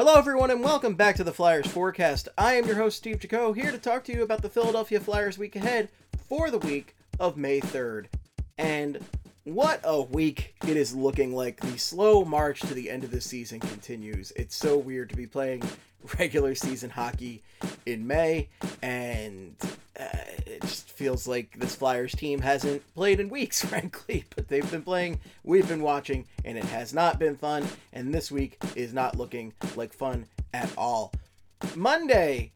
Hello, everyone, and welcome back to the Flyers Forecast. I am your host, Steve Jaco, here to talk to you about the Philadelphia Flyers week ahead for the week of May 3rd. And what a week it is looking like. The slow march to the end of the season continues. It's so weird to be playing regular season hockey in May, and uh, it just feels like this Flyers team hasn't played in weeks, frankly. But they've been playing, we've been watching, and it has not been fun. And this week is not looking like fun at all. Monday,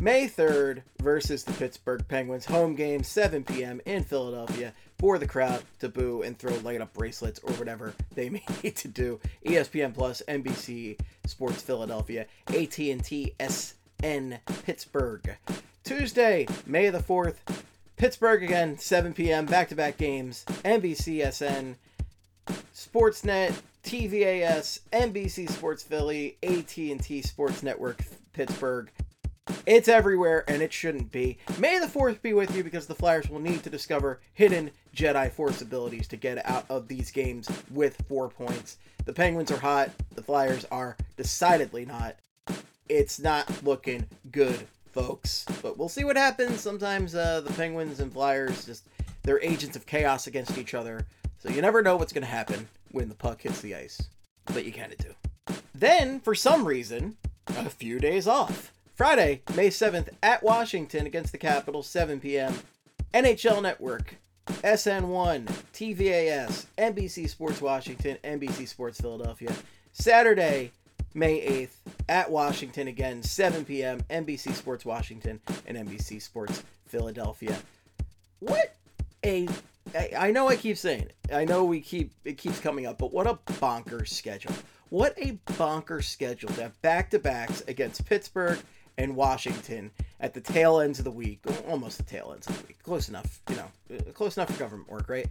May 3rd versus the Pittsburgh Penguins. Home game, 7 p.m. in Philadelphia for the crowd to boo and throw light up bracelets or whatever they may need to do. ESPN Plus, NBC Sports Philadelphia, AT&T SN Pittsburgh. Tuesday, May the 4th, Pittsburgh again, 7 p.m. back-to-back games. NBC SN, Sportsnet, TVAS, NBC Sports Philly, AT&T Sports Network Pittsburgh. It's everywhere, and it shouldn't be. May the 4th be with you because the Flyers will need to discover hidden Jedi Force abilities to get out of these games with four points. The Penguins are hot, the Flyers are decidedly not. It's not looking good, folks. But we'll see what happens. Sometimes uh, the Penguins and Flyers just, they're agents of chaos against each other. So you never know what's going to happen when the puck hits the ice. But you kind of do. Then, for some reason, a few days off. Friday, May 7th at Washington against the Capitals, 7 p.m. NHL Network, SN1, TVAS, NBC Sports Washington, NBC Sports Philadelphia. Saturday, May 8th at Washington again, 7 p.m. NBC Sports Washington and NBC Sports Philadelphia. What a I know I keep saying it. I know we keep it keeps coming up, but what a bonker schedule. What a bonker schedule to have back to backs against Pittsburgh and Washington at the tail ends of the week, almost the tail ends of the week. Close enough, you know, close enough for government work, right?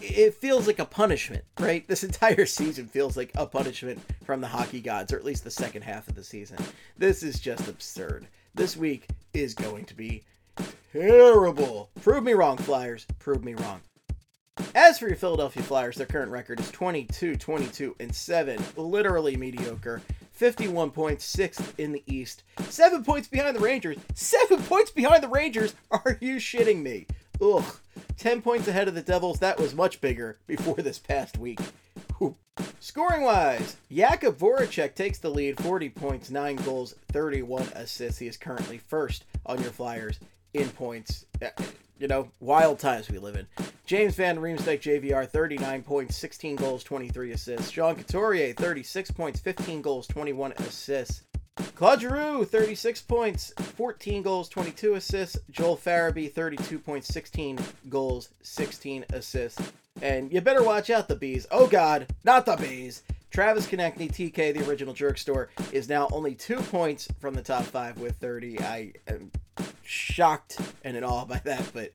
It feels like a punishment, right? This entire season feels like a punishment from the hockey gods, or at least the second half of the season. This is just absurd. This week is going to be terrible. Prove me wrong, Flyers. Prove me wrong. As for your Philadelphia Flyers, their current record is 22, 22, and 7. Literally mediocre. 51 points, sixth in the East. Seven points behind the Rangers. Seven points behind the Rangers? Are you shitting me? Ugh. 10 points ahead of the Devils. That was much bigger before this past week. Scoring wise, Jakub Voracek takes the lead 40 points, 9 goals, 31 assists. He is currently first on your Flyers in points. Uh, you know, wild times we live in. James Van Riemsdyk, JVR, 39 points, 16 goals, 23 assists. Sean Couturier, 36 points, 15 goals, 21 assists. Claude Giroux, 36 points, 14 goals, 22 assists. Joel Farabee, 32 points, 16 goals, 16 assists. And you better watch out, the bees. Oh God, not the bees. Travis Konecny, TK, the original jerk store, is now only two points from the top five with 30. I am shocked and in awe by that, but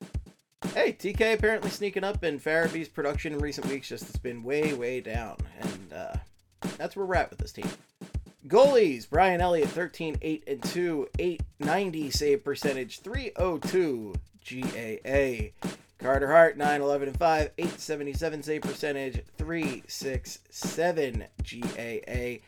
hey, TK apparently sneaking up, and Farabee's production in recent weeks just has been way, way down, and uh, that's where we're at with this team. Goalies, Brian Elliott, 13, 8, and 2, 890 save percentage, 302 GAA. Carter Hart, 9, 11, and 5, 877 save percentage, 367 GAA.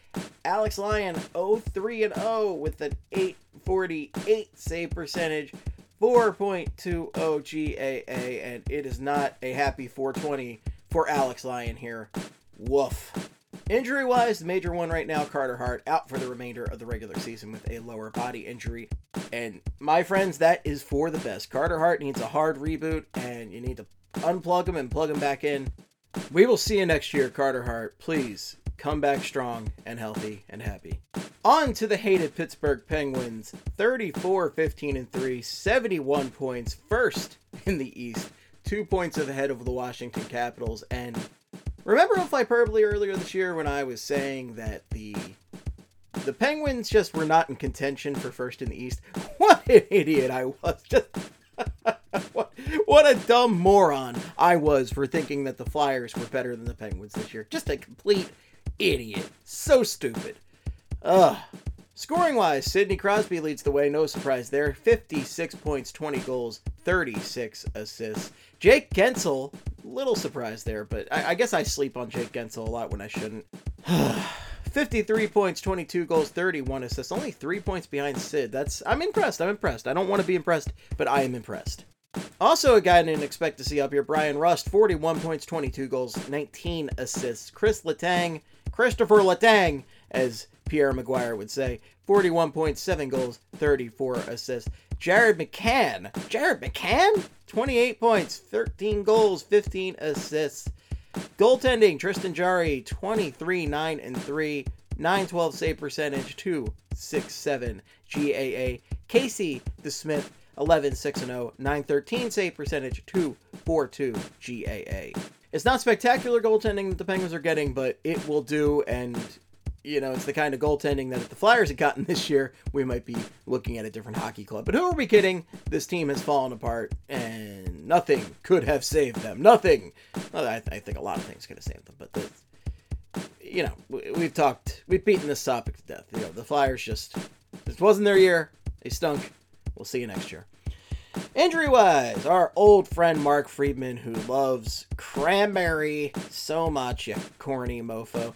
Alex Lyon, 0 3 and 0 with an 848 save percentage, 4.20 GAA, and it is not a happy 420 for Alex Lyon here. Woof. Injury wise, the major one right now, Carter Hart, out for the remainder of the regular season with a lower body injury. And my friends, that is for the best. Carter Hart needs a hard reboot, and you need to unplug him and plug him back in. We will see you next year, Carter Hart. Please come back strong and healthy and happy. On to the hated Pittsburgh Penguins 34 15 and 3, 71 points, first in the East, two points ahead of the Washington Capitals, and Remember on Flyperbole earlier this year when I was saying that the the Penguins just were not in contention for first in the East? What an idiot I was! Just what, what a dumb moron I was for thinking that the Flyers were better than the Penguins this year. Just a complete idiot. So stupid. Ugh. Scoring wise, Sidney Crosby leads the way, no surprise there. 56 points, 20 goals, 36 assists. Jake Guentzel, little surprise there, but I, I guess I sleep on Jake Guentzel a lot when I shouldn't. 53 points, 22 goals, 31 assists. Only three points behind Sid. That's I'm impressed. I'm impressed. I don't want to be impressed, but I am impressed. Also, a guy I didn't expect to see up here, Bryan Rust, 41 points, 22 goals, 19 assists. Kris Letang, Kristopher Letang, as Pierre McGuire would say, 41.7 goals, 34 assists. Jared McCann, Jared McCann, 28 points, 13 goals, 15 assists. Goaltending, Tristan Jarry, 23, 9 and 3, 912 save percentage, 267 GAA. Casey DeSmith, 11 6 and 0, 913 save percentage, 242 GAA. It's not spectacular goaltending that the Penguins are getting, but it will do, and you know, it's the kind of goaltending that if the Flyers had gotten this year, we might be looking at a different hockey club. But who are we kidding? This team has fallen apart, and nothing could have saved them. Nothing. Well, I, I think a lot of things could have saved them, but the, you know, we, we've talked, we've beaten this topic to death. You know, the Flyers just, this wasn't their year. They stunk. We'll see you next year. Injury wise, our old friend Mark Friedman, who loves cranberry so much, you corny mofo,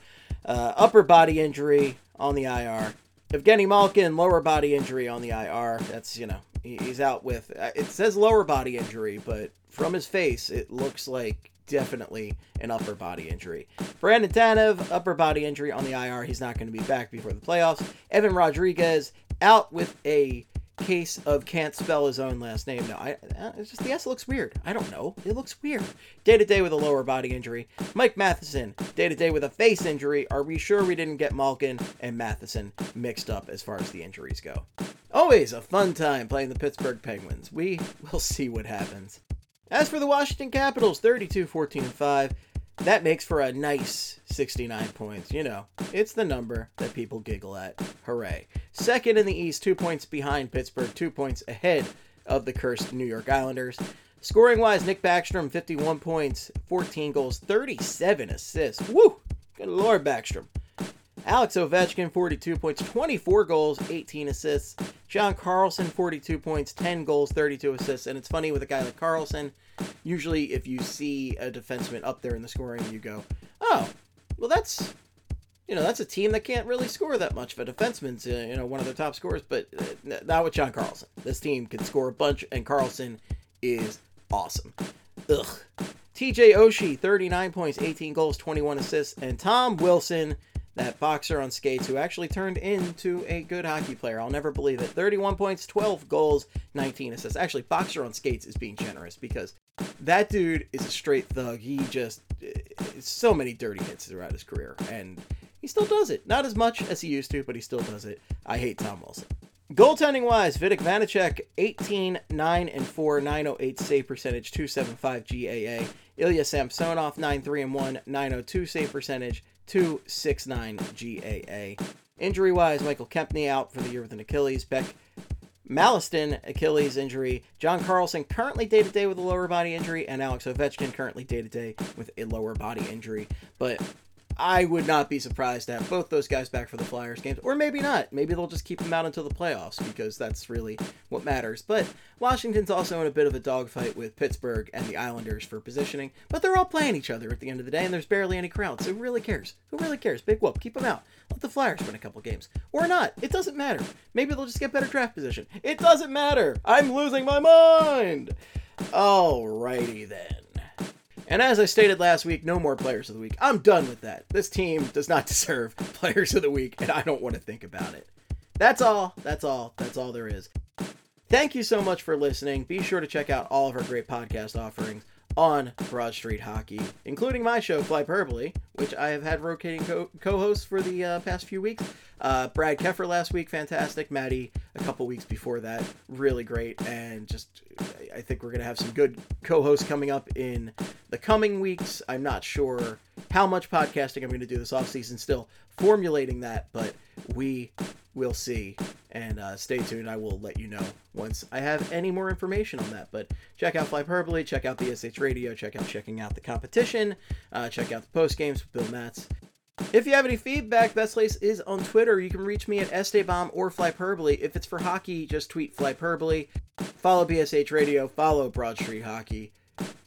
uh, upper body injury on the IR. Evgeny Malkin, lower body injury on the IR. That's, you know, he's out with, uh, it says lower body injury, but from his face, it looks like definitely an upper body injury. Brandon Tanev, upper body injury on the IR. He's not going to be back before the playoffs. Evan Rodrigues, out with a case of can't spell his own last name. No, I, uh, it's just the S looks weird. I don't know. It looks weird. Day to day with a lower body injury. Mike Matheson, day to day with a face injury. Are we sure we didn't get Malkin and Matheson mixed up as far as the injuries go? Always a fun time playing the Pittsburgh Penguins. We will see what happens. As for the Washington Capitals, 32 14 5. That makes for a nice 69 points. You know, it's the number that people giggle at. Hooray. Second in the East, two points behind Pittsburgh, two points ahead of the cursed New York Islanders. Scoring wise, Nick Backstrom, 51 points, 14 goals, 37 assists. Woo! Good Lord, Backstrom. Alex Ovechkin, 42 points, 24 goals, 18 assists. John Carlson, 42 points, 10 goals, 32 assists. And it's funny with a guy like Carlson, usually if you see a defenseman up there in the scoring, you go, oh, well, that's. You know, that's a team that can't really score that much. If a defenseman's, uh, you know, one of their top scorers, but uh, not with John Carlson. This team can score a bunch, and Carlson is awesome. Ugh. TJ Oshie, 39 points, 18 goals, 21 assists, and Tom Wilson, that boxer on skates who actually turned into a good hockey player. I'll never believe it. 31 points, 12 goals, 19 assists. Actually, boxer on skates is being generous because that dude is a straight thug. He just eh, so many dirty hits throughout his career, and he still does it. Not as much as he used to, but he still does it. I hate Tom Wilson. Goaltending wise, Vitek Vanecek, 18, 9 and 4, 908 save percentage, 275 GAA. Ilya Samsonov, 9 3 and 1, 902 save percentage, 269 GAA. Injury wise, Michael Kempny out for the year with an Achilles. Beck Malenstyn, Achilles injury. John Carlson currently day to day with a lower body injury, and Alex Ovechkin currently day to day with a lower body injury. But I would not be surprised to have both those guys back for the Flyers games, or maybe not. Maybe they'll just keep them out until the playoffs because that's really what matters. But Washington's also in a bit of a dogfight with Pittsburgh and the Islanders for positioning, but they're all playing each other at the end of the day, and there's barely any crowd. So who really cares? Who really cares? Big whoop, keep them out. Let the Flyers win a couple games, or not. It doesn't matter. Maybe they'll just get better draft position. It doesn't matter. I'm losing my mind. Alrighty then. And as I stated last week, no more players of the week. I'm done with that. This team does not deserve players of the week, and I don't want to think about it. That's all. That's all. That's all there is. Thank you so much for listening. Be sure to check out all of our great podcast offerings on Broad Street Hockey, including my show, Flyperbole, which I have had rotating co- hosts for the uh, past few weeks. Uh, Brad Keffer last week, fantastic. Maddie a couple weeks before that, really great. And just, I think we're going to have some good co hosts coming up in the coming weeks. I'm not sure how much podcasting I'm going to do this off season, still formulating that, but we will see. And uh, stay tuned. I will let you know once I have any more information on that. But check out Flyperbole, check out BSH Radio, check out checking out the competition, uh, check out the post games with Bill Matz. If you have any feedback, best place is on Twitter. You can reach me at Estebomb or Flyperbole. If it's for hockey, just tweet Flyperbole. Follow BSH Radio, follow Broad Street Hockey.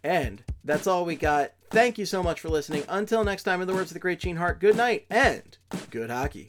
And that's all we got. Thank you so much for listening. Until next time, in the words of the great Gene Hart, good night and good hockey.